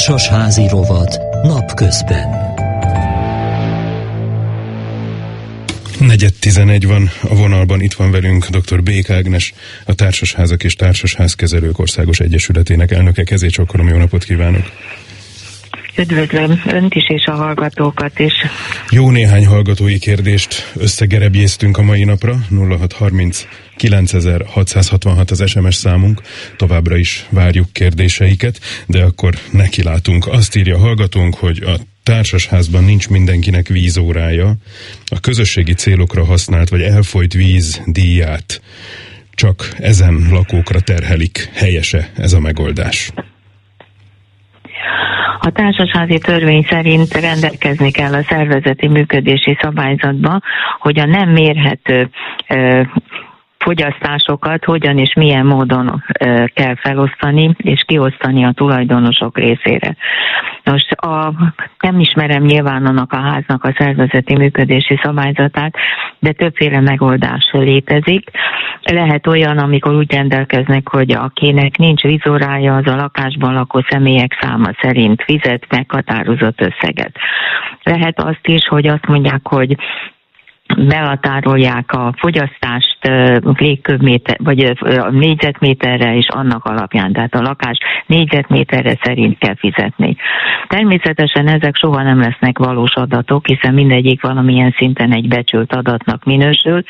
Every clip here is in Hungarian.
Társasházi rovat napközben. Negyed tizenegy van a vonalban, itt van velünk dr. Bék Ágnes, a Társasházak és Társasházkezelők Országos Egyesületének elnöke. Kezét csokolom, jó napot kívánok! Üdvözlöm Önt is és a hallgatókat is. Jó néhány hallgatói kérdést összegerebjéztünk a mai napra. 0630 9666 az SMS számunk. Továbbra is várjuk kérdéseiket, de akkor nekilátunk. Azt írja a hallgatónk, hogy a társasházban nincs mindenkinek vízórája, a közösségi célokra használt vagy elfolyt víz díját csak ezen lakókra terhelik. Helyese ez a megoldás? A társasházi törvény szerint rendelkezni kell a szervezeti működési szabályzatba, hogy a nem mérhető fogyasztásokat hogyan és milyen módon kell felosztani és kiosztani a tulajdonosok részére. Most a, nem ismerem nyilván annak a háznak a szervezeti működési szabályzatát, de többféle megoldás létezik. Lehet olyan, amikor úgy rendelkeznek, hogy akinek nincs vizórája, az a lakásban lakó személyek száma szerint fizet meghatározott összeget. Lehet azt is, hogy azt mondják, hogy belatárolják a fogyasztást légköbméter, vagy négyzetméterre és annak alapján, tehát a lakás négyzetméterre szerint kell fizetni. Természetesen ezek soha nem lesznek valós adatok, hiszen mindegyik valamilyen szinten egy becsült adatnak minősül,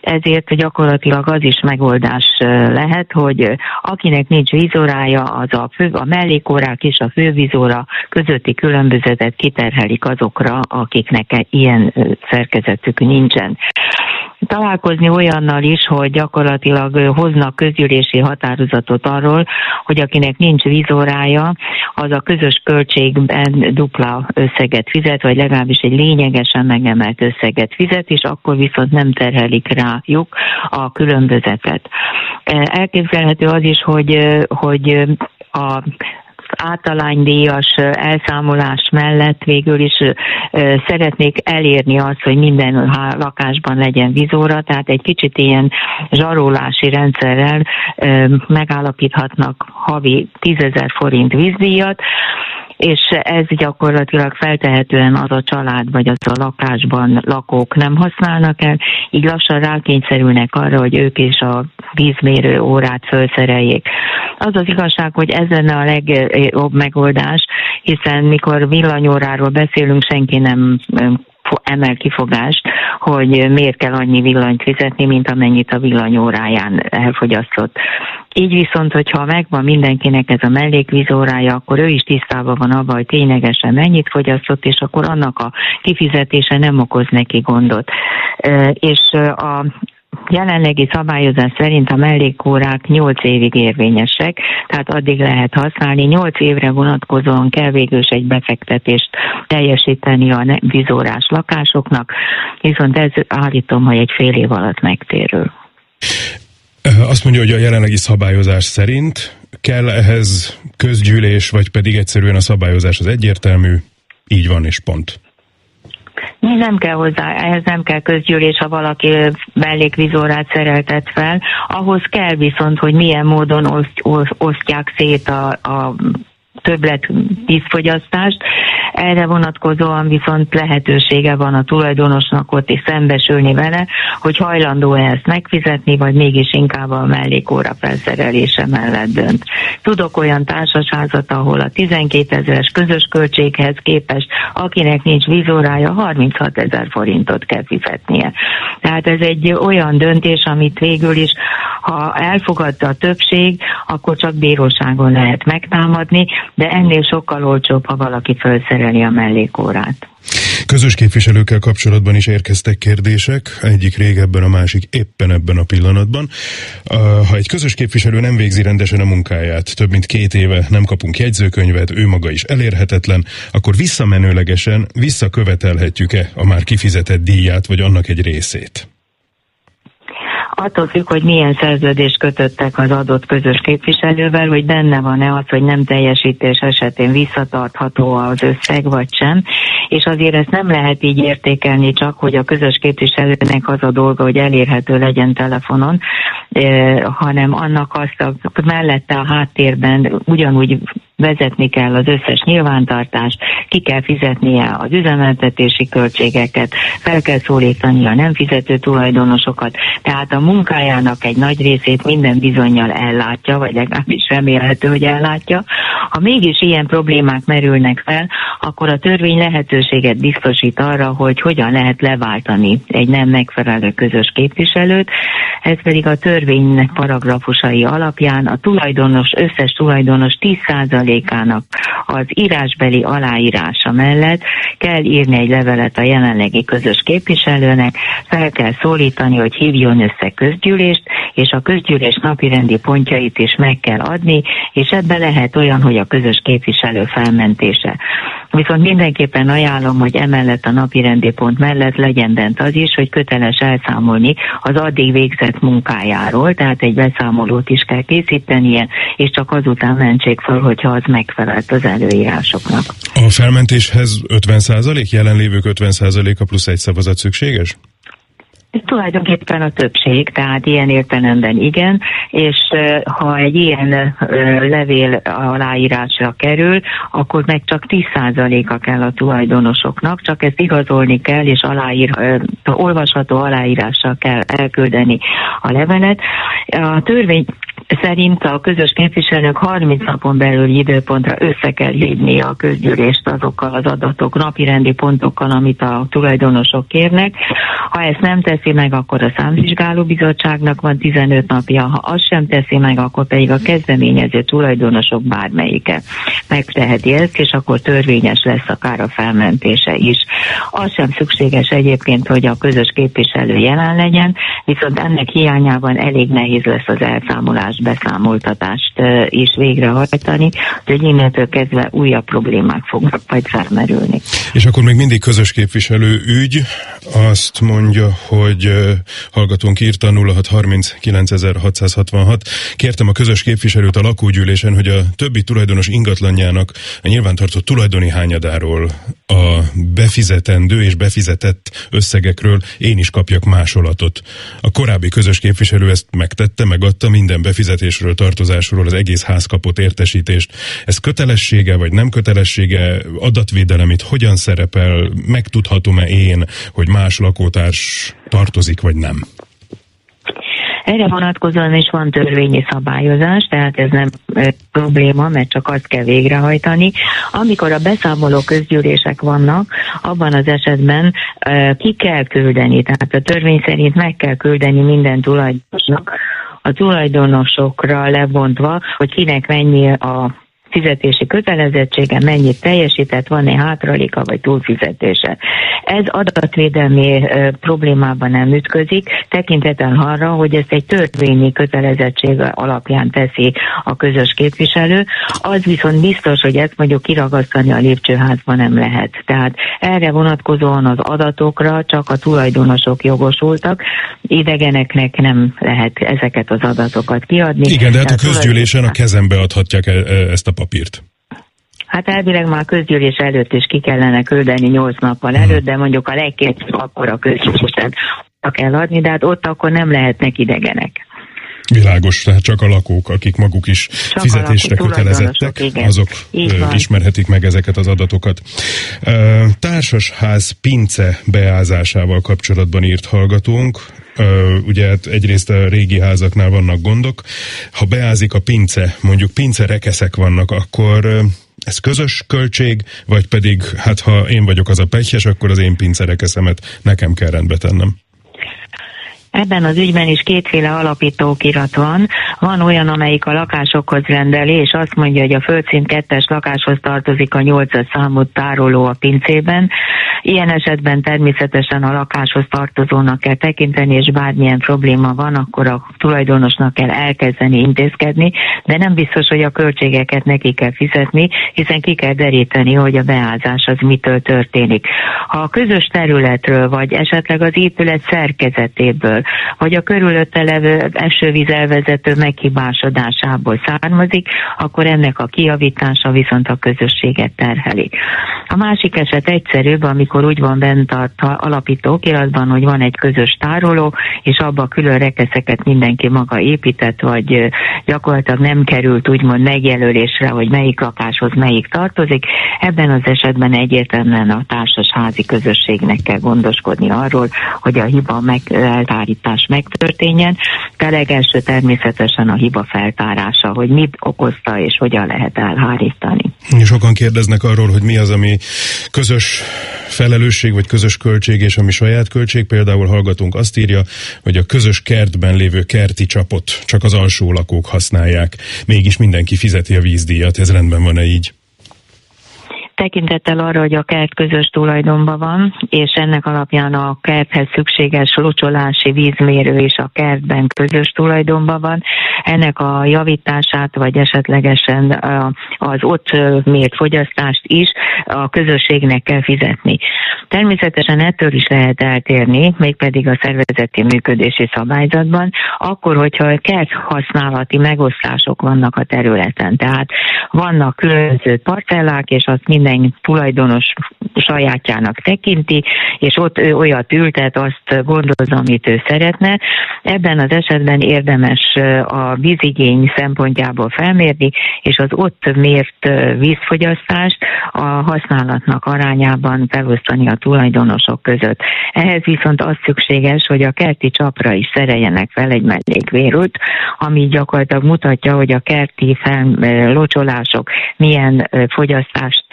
ezért gyakorlatilag az is megoldás lehet, hogy akinek nincs vízorája, az a, fő, a mellékórák és a fővízóra közötti különbözetet kiterhelik azokra, akiknek ilyen szerkezetük nincsen találkozni olyannal is, hogy gyakorlatilag hoznak közgyűlési határozatot arról, hogy akinek nincs vízórája, az a közös költségben dupla összeget fizet, vagy legalábbis egy lényegesen megemelt összeget fizet, és akkor viszont nem terhelik rájuk a különbözetet. Elképzelhető az is, hogy, hogy a általánydíjas elszámolás mellett végül is szeretnék elérni azt, hogy minden lakásban legyen vizóra, tehát egy kicsit ilyen zsarolási rendszerrel megállapíthatnak havi 10 forint vízdíjat, és ez gyakorlatilag feltehetően az a család vagy az a lakásban lakók nem használnak el, így lassan rákényszerülnek arra, hogy ők is a vízmérő órát felszereljék. Az az igazság, hogy ez lenne a legjobb megoldás, hiszen mikor villanyóráról beszélünk, senki nem emel kifogást, hogy miért kell annyi villanyt fizetni, mint amennyit a villanyóráján elfogyasztott. Így viszont, hogyha megvan mindenkinek ez a mellékvízórája, akkor ő is tisztában van abban, hogy ténylegesen mennyit fogyasztott, és akkor annak a kifizetése nem okoz neki gondot. És a jelenlegi szabályozás szerint a mellékórák 8 évig érvényesek, tehát addig lehet használni. 8 évre vonatkozóan kell végül egy befektetést teljesíteni a vizórás lakásoknak, viszont ez állítom, hogy egy fél év alatt megtérül. Azt mondja, hogy a jelenlegi szabályozás szerint kell ehhez közgyűlés, vagy pedig egyszerűen a szabályozás az egyértelmű, így van és pont. Nem kell hozzá, ehhez nem kell közgyűlés, ha valaki mellékvizórát szereltet fel. Ahhoz kell viszont, hogy milyen módon oszt, osztják szét a, a többlet vízfogyasztást. Erre vonatkozóan viszont lehetősége van a tulajdonosnak ott is szembesülni vele, hogy hajlandó -e ezt megfizetni, vagy mégis inkább a mellékóra felszerelése mellett dönt. Tudok olyan társasházat, ahol a 12 ezeres közös költséghez képest, akinek nincs vízórája, 36 ezer forintot kell fizetnie. Tehát ez egy olyan döntés, amit végül is, ha elfogadta a többség, akkor csak bíróságon lehet megtámadni, de ennél sokkal olcsóbb, ha valaki felszereli a mellékórát. Közös képviselőkkel kapcsolatban is érkeztek kérdések, egyik régebben, a másik éppen ebben a pillanatban. Ha egy közös képviselő nem végzi rendesen a munkáját, több mint két éve nem kapunk jegyzőkönyvet, ő maga is elérhetetlen, akkor visszamenőlegesen visszakövetelhetjük-e a már kifizetett díját, vagy annak egy részét? Attól függ, hogy milyen szerződést kötöttek az adott közös képviselővel, hogy benne van-e az, hogy nem teljesítés esetén visszatartható az összeg, vagy sem. és azért ezt nem lehet így értékelni csak, hogy a közös képviselőnek az a dolga, hogy elérhető legyen telefonon, hanem annak azt a mellette a háttérben ugyanúgy vezetni kell az összes nyilvántartást, ki kell fizetnie az üzemeltetési költségeket, fel kell szólítani a nem fizető tulajdonosokat, tehát a munkájának egy nagy részét minden bizonyal ellátja, vagy legalábbis remélhető, hogy ellátja. Ha mégis ilyen problémák merülnek fel, akkor a törvény lehetőséget biztosít arra, hogy hogyan lehet leváltani egy nem megfelelő közös képviselőt, ez pedig a törvénynek paragrafusai alapján a tulajdonos, összes tulajdonos 10%-ának az írásbeli aláírása mellett kell írni egy levelet a jelenlegi közös képviselőnek, fel kell szólítani, hogy hívjon össze közgyűlést, és a közgyűlés napirendi pontjait is meg kell adni, és ebbe lehet olyan, hogy a közös képviselő felmentése. Viszont mindenképpen ajánlom, hogy emellett a napi rendi pont mellett legyen bent az is, hogy köteles elszámolni az addig végzett munkájáról, tehát egy beszámolót is kell készítenie, és csak azután mentsék fel, hogyha az megfelelt az előírásoknak. A felmentéshez 50% jelenlévők 50%-a plusz egy szavazat szükséges? Tulajdonképpen a többség, tehát ilyen értelemben igen, és ha egy ilyen levél aláírásra kerül, akkor meg csak 10%-a kell a tulajdonosoknak, csak ezt igazolni kell, és aláír, olvasható aláírással kell elküldeni a levelet. A törvény szerint a közös képviselők 30 napon belül időpontra össze kell hívni a közgyűlést azokkal az adatok, napirendi pontokkal, amit a tulajdonosok kérnek. Ha ezt nem teszi meg, akkor a számvizsgáló bizottságnak van 15 napja, ha azt sem teszi meg, akkor pedig a kezdeményező tulajdonosok bármelyike megteheti ezt, és akkor törvényes lesz akár a felmentése is. Az sem szükséges egyébként, hogy a közös képviselő jelen legyen, viszont ennek hiányában elég nehéz lesz az elszámolás beszámoltatást is végrehajtani, hogy innentől kezdve újabb problémák fognak majd felmerülni. És akkor még mindig közös képviselő ügy, azt mondja, hogy hallgatónk írta 0639.666. Kértem a közös képviselőt a lakógyűlésen, hogy a többi tulajdonos ingatlanjának a nyilvántartott tulajdoni hányadáról, a befizetendő és befizetett összegekről én is kapjak másolatot. A korábbi közös képviselő ezt megtette, megadta minden befizetett fizetésről, tartozásról az egész ház kapott értesítést. Ez kötelessége vagy nem kötelessége, adatvédelem itt hogyan szerepel, megtudhatom-e én, hogy más lakótárs tartozik vagy nem? Erre vonatkozóan is van törvényi szabályozás, tehát ez nem probléma, mert csak azt kell végrehajtani. Amikor a beszámoló közgyűlések vannak, abban az esetben ki kell küldeni, tehát a törvény szerint meg kell küldeni minden tulajdonosnak a tulajdonosokra lebontva, hogy kinek mennyi a fizetési kötelezettsége, mennyit teljesített, van-e hátraléka vagy túlfizetése. Ez adatvédelmi problémában nem ütközik, tekintettel arra, hogy ezt egy törvényi kötelezettség alapján teszi a közös képviselő, az viszont biztos, hogy ezt mondjuk kiragasztani a lépcsőházban nem lehet. Tehát erre vonatkozóan az adatokra csak a tulajdonosok jogosultak, idegeneknek nem lehet ezeket az adatokat kiadni. Igen, de hát a közgyűlésen a kezembe adhatják e- e- ezt a papírt. Hát elvileg már közgyűlés előtt is ki kellene küldeni nyolc nappal előtt, de mondjuk a legkésőbb akkor a közgyűlésen kell adni, de hát ott akkor nem lehetnek idegenek. Világos, tehát csak a lakók, akik maguk is csak fizetésre lakók, kötelezettek, azok ismerhetik meg ezeket az adatokat. Társasház pince beázásával kapcsolatban írt hallgatónk, ugye hát egyrészt a régi házaknál vannak gondok. Ha beázik a pince, mondjuk pince rekeszek vannak, akkor ez közös költség, vagy pedig hát ha én vagyok az a pegyhes, akkor az én pince rekeszemet nekem kell rendbe tennem. Ebben az ügyben is kétféle alapítókirat van. Van olyan, amelyik a lakásokhoz rendeli, és azt mondja, hogy a földszint kettes lakáshoz tartozik a nyolcas számú tároló a pincében. Ilyen esetben természetesen a lakáshoz tartozónak kell tekinteni, és bármilyen probléma van, akkor a tulajdonosnak kell elkezdeni intézkedni, de nem biztos, hogy a költségeket neki kell fizetni, hiszen ki kell deríteni, hogy a beázás az mitől történik. Ha a közös területről, vagy esetleg az épület szerkezetéből vagy a körülötte levő esővíz elvezető meghibásodásából származik, akkor ennek a kiavítása viszont a közösséget terheli. A másik eset egyszerűbb, amikor úgy van bent a alapító okiratban, hogy van egy közös tároló, és abba külön rekeszeket mindenki maga épített, vagy gyakorlatilag nem került úgymond megjelölésre, hogy melyik lakáshoz melyik tartozik. Ebben az esetben egyértelműen a társas házi közösségnek kell gondoskodni arról, hogy a hiba meg, eltárítás megtörténjen. De legelső természetesen a hiba feltárása, hogy mit okozta és hogyan lehet elhárítani. Sokan kérdeznek arról, hogy mi az, ami közös felelősség vagy közös költség és ami saját költség. Például hallgatunk azt írja, hogy a közös kertben lévő kerti csapot csak az alsó lakók használják. Mégis mindenki fizeti a vízdíjat. Ez rendben van-e így? Tekintettel arra, hogy a kert közös tulajdonban van, és ennek alapján a kerthez szükséges locsolási vízmérő is a kertben közös tulajdonban van, ennek a javítását, vagy esetlegesen az ott mért fogyasztást is a közösségnek kell fizetni. Természetesen ettől is lehet eltérni, mégpedig a szervezeti működési szabályzatban, akkor, hogyha kert használati megosztások vannak a területen. Tehát vannak különböző parcellák, és azt minden tulajdonos sajátjának tekinti, és ott ő olyat ültet, azt gondoz, amit ő szeretne. Ebben az esetben érdemes a vízigény szempontjából felmérni, és az ott mért vízfogyasztást a használatnak arányában felosztani a tulajdonosok között. Ehhez viszont az szükséges, hogy a kerti csapra is szereljenek fel egy mellékvérült, ami gyakorlatilag mutatja, hogy a kerti fel, locsolások milyen fogyasztást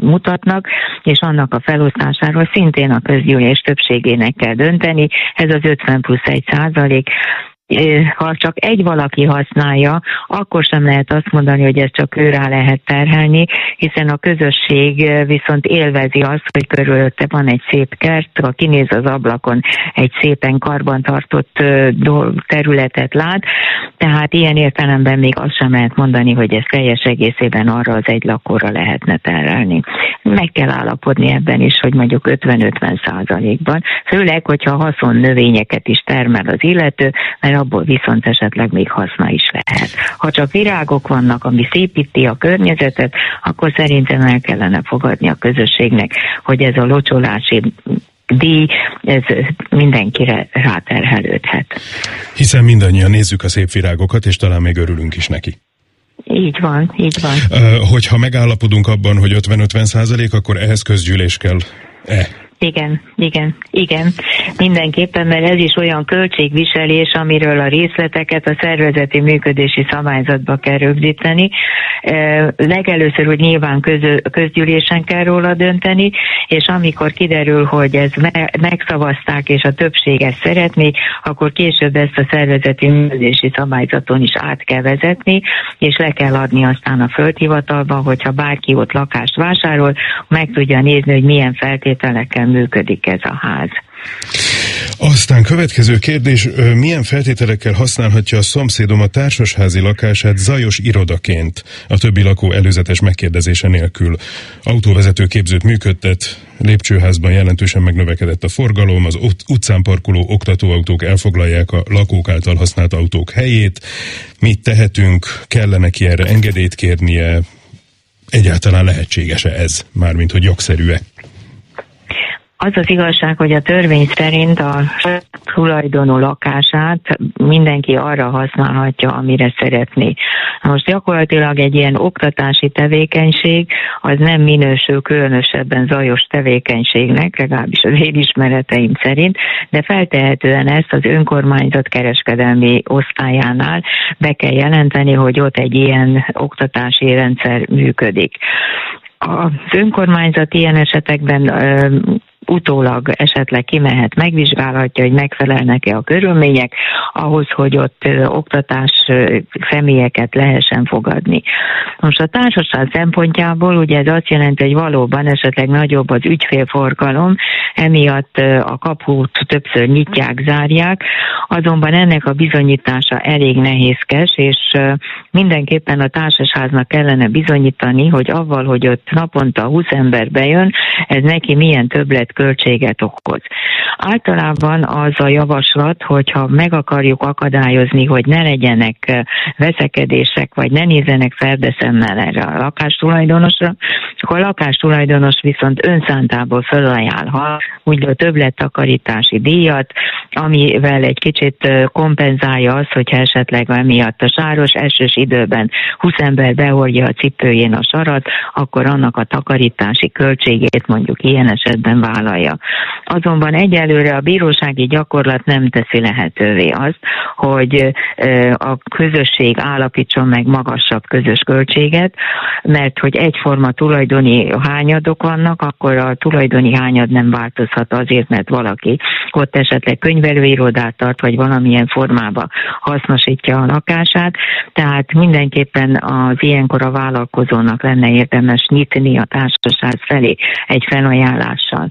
mutatnak, és annak a felosztásáról szintén a közgyűlés többségének kell dönteni. Ez az 50 plusz 1 százalék, ha csak egy valaki használja, akkor sem lehet azt mondani, hogy ezt csak őrá lehet terhelni, hiszen a közösség viszont élvezi azt, hogy körülötte van egy szép kert, ha kinéz az ablakon, egy szépen karbantartott területet lát, tehát ilyen értelemben még azt sem lehet mondani, hogy ez teljes egészében arra az egy lakóra lehetne terelni. Meg kell állapodni ebben is, hogy mondjuk 50-50 százalékban, főleg, hogyha haszon növényeket is termel az illető, mert abból viszont esetleg még haszna is lehet. Ha csak virágok vannak, ami szépíti a környezetet, akkor szerintem el kellene fogadni a közösségnek, hogy ez a locsolási díj, ez mindenkire ráterhelődhet. Hiszen mindannyian nézzük a szép virágokat, és talán még örülünk is neki. Így van, így van. Hogyha megállapodunk abban, hogy 50-50 százalék, akkor ehhez közgyűlés kell. E. Igen, igen, igen. Mindenképpen, mert ez is olyan költségviselés, amiről a részleteket a szervezeti működési szabályzatba kell rögzíteni. Legelőször, hogy nyilván közö, közgyűlésen kell róla dönteni, és amikor kiderül, hogy ez me- megszavazták, és a többség ezt szeretné, akkor később ezt a szervezeti működési szabályzaton is át kell vezetni, és le kell adni aztán a földhivatalba, hogyha bárki ott lakást vásárol, meg tudja nézni, hogy milyen feltételekkel működik ez a ház. Aztán következő kérdés, milyen feltételekkel használhatja a szomszédom a társasházi lakását zajos irodaként, a többi lakó előzetes megkérdezése nélkül? Autóvezető képzőt működtet, lépcsőházban jelentősen megnövekedett a forgalom, az utcán parkoló oktatóautók elfoglalják a lakók által használt autók helyét. Mit tehetünk? Kellene ki erre engedélyt kérnie? Egyáltalán lehetséges-e ez? Mármint, hogy jogszerű-e? Az az igazság, hogy a törvény szerint a tulajdonú lakását mindenki arra használhatja, amire szeretné. Most gyakorlatilag egy ilyen oktatási tevékenység az nem minősül különösebben zajos tevékenységnek, legalábbis az én ismereteim szerint, de feltehetően ezt az önkormányzat kereskedelmi osztályánál be kell jelenteni, hogy ott egy ilyen oktatási rendszer működik. Az önkormányzat ilyen esetekben utólag esetleg kimehet, megvizsgálhatja, hogy megfelelnek-e a körülmények ahhoz, hogy ott oktatás személyeket lehessen fogadni. Most a társaság szempontjából ugye ez azt jelenti, hogy valóban esetleg nagyobb az ügyfélforgalom, emiatt a kaput többször nyitják, zárják, azonban ennek a bizonyítása elég nehézkes, és mindenképpen a társasháznak kellene bizonyítani, hogy avval, hogy ott naponta 20 ember bejön, ez neki milyen többlet költséget okoz. Általában az a javaslat, hogyha meg akarjuk akadályozni, hogy ne legyenek veszekedések, vagy ne nézzenek ferdeszemmel erre a lakástulajdonosra, akkor a lakástulajdonos viszont önszántából felajánlhat úgy a többlettakarítási díjat, amivel egy kicsit kompenzálja azt, hogyha esetleg emiatt a sáros esős időben 20 ember behordja a cipőjén a sarat, akkor annak a takarítási költségét mondjuk ilyen esetben vállalja. Azonban egyelőre a bírósági gyakorlat nem teszi lehetővé azt, hogy a közösség állapítson meg magasabb közös költséget, mert hogy egyforma tulajdoni hányadok vannak, akkor a tulajdoni hányad nem változhat azért, mert valaki ott esetleg könyvelőirodát tart, vagy valamilyen formába hasznosítja a lakását. Tehát mindenképpen az ilyenkor a vállalkozónak lenne érdemes nyitni a társaság felé egy felajánlással.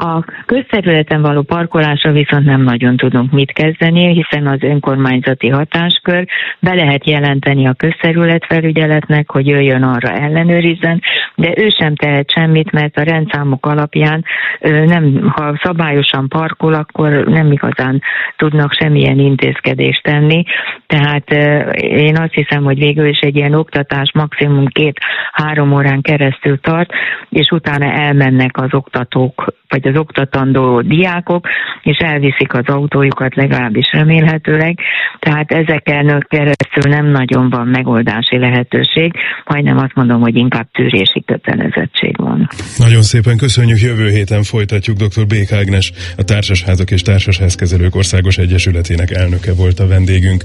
A közterületen való parkolásra viszont nem nagyon tudunk mit kezdeni, hiszen az önkormányzati hatáskör be lehet jelenteni a közterületfelügyeletnek, hogy jöjjön arra ellenőrizzen, de ő sem tehet semmit, mert a rendszámok alapján nem, ha szabályosan parkol, akkor nem igazán tudnak semmilyen intézkedést tenni. Tehát én azt hiszem, hogy végül is egy ilyen oktatás maximum két-három órán keresztül tart, és utána elmennek az oktatók, vagy az oktatandó diákok, és elviszik az autójukat legalábbis remélhetőleg, tehát ezeken keresztül nem nagyon van megoldási lehetőség, majdnem azt mondom, hogy inkább tűrési kötelezettség van. Nagyon szépen köszönjük, jövő héten folytatjuk. Dr. Bék Ágnes, a Társasházak és Társasházkezelők Országos Egyesületének elnöke volt a vendégünk.